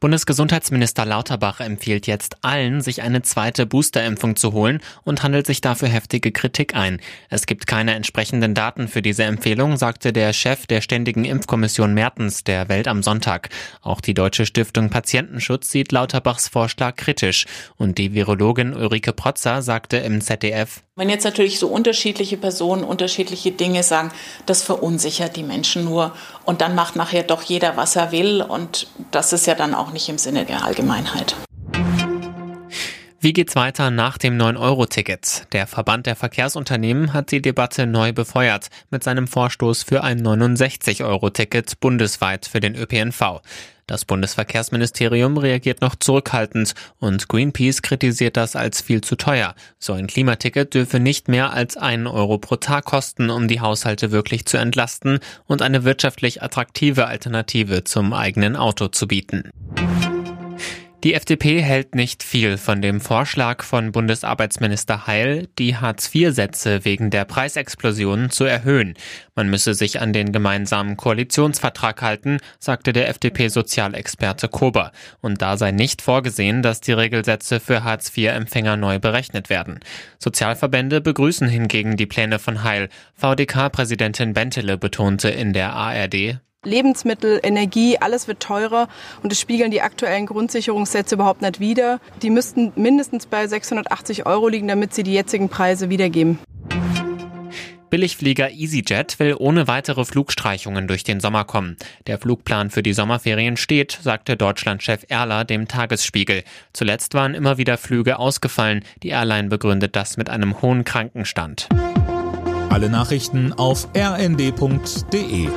Bundesgesundheitsminister Lauterbach empfiehlt jetzt allen, sich eine zweite Boosterimpfung zu holen und handelt sich dafür heftige Kritik ein. Es gibt keine entsprechenden Daten für diese Empfehlung, sagte der Chef der Ständigen Impfkommission Mertens der Welt am Sonntag. Auch die Deutsche Stiftung Patientenschutz sieht Lauterbachs Vorschlag kritisch. Und die Virologin Ulrike Protzer sagte im ZDF, wenn jetzt natürlich so unterschiedliche Personen unterschiedliche Dinge sagen, das verunsichert die Menschen nur und dann macht nachher doch jeder, was er will und das ist ja dann auch nicht im Sinne der Allgemeinheit. Wie geht's weiter nach dem 9-Euro-Ticket? Der Verband der Verkehrsunternehmen hat die Debatte neu befeuert mit seinem Vorstoß für ein 69-Euro-Ticket bundesweit für den ÖPNV. Das Bundesverkehrsministerium reagiert noch zurückhaltend und Greenpeace kritisiert das als viel zu teuer. So ein Klimaticket dürfe nicht mehr als einen Euro pro Tag kosten, um die Haushalte wirklich zu entlasten und eine wirtschaftlich attraktive Alternative zum eigenen Auto zu bieten. Die FDP hält nicht viel von dem Vorschlag von Bundesarbeitsminister Heil, die Hartz-IV-Sätze wegen der Preisexplosion zu erhöhen. Man müsse sich an den gemeinsamen Koalitionsvertrag halten, sagte der FDP-Sozialexperte Kober. Und da sei nicht vorgesehen, dass die Regelsätze für Hartz-IV-Empfänger neu berechnet werden. Sozialverbände begrüßen hingegen die Pläne von Heil. VDK-Präsidentin Bentele betonte in der ARD, Lebensmittel, Energie, alles wird teurer und es spiegeln die aktuellen Grundsicherungssätze überhaupt nicht wider. Die müssten mindestens bei 680 Euro liegen, damit sie die jetzigen Preise wiedergeben. Billigflieger EasyJet will ohne weitere Flugstreichungen durch den Sommer kommen. Der Flugplan für die Sommerferien steht, sagte Deutschlandchef Erler dem Tagesspiegel. Zuletzt waren immer wieder Flüge ausgefallen. Die Airline begründet das mit einem hohen Krankenstand. Alle Nachrichten auf rnd.de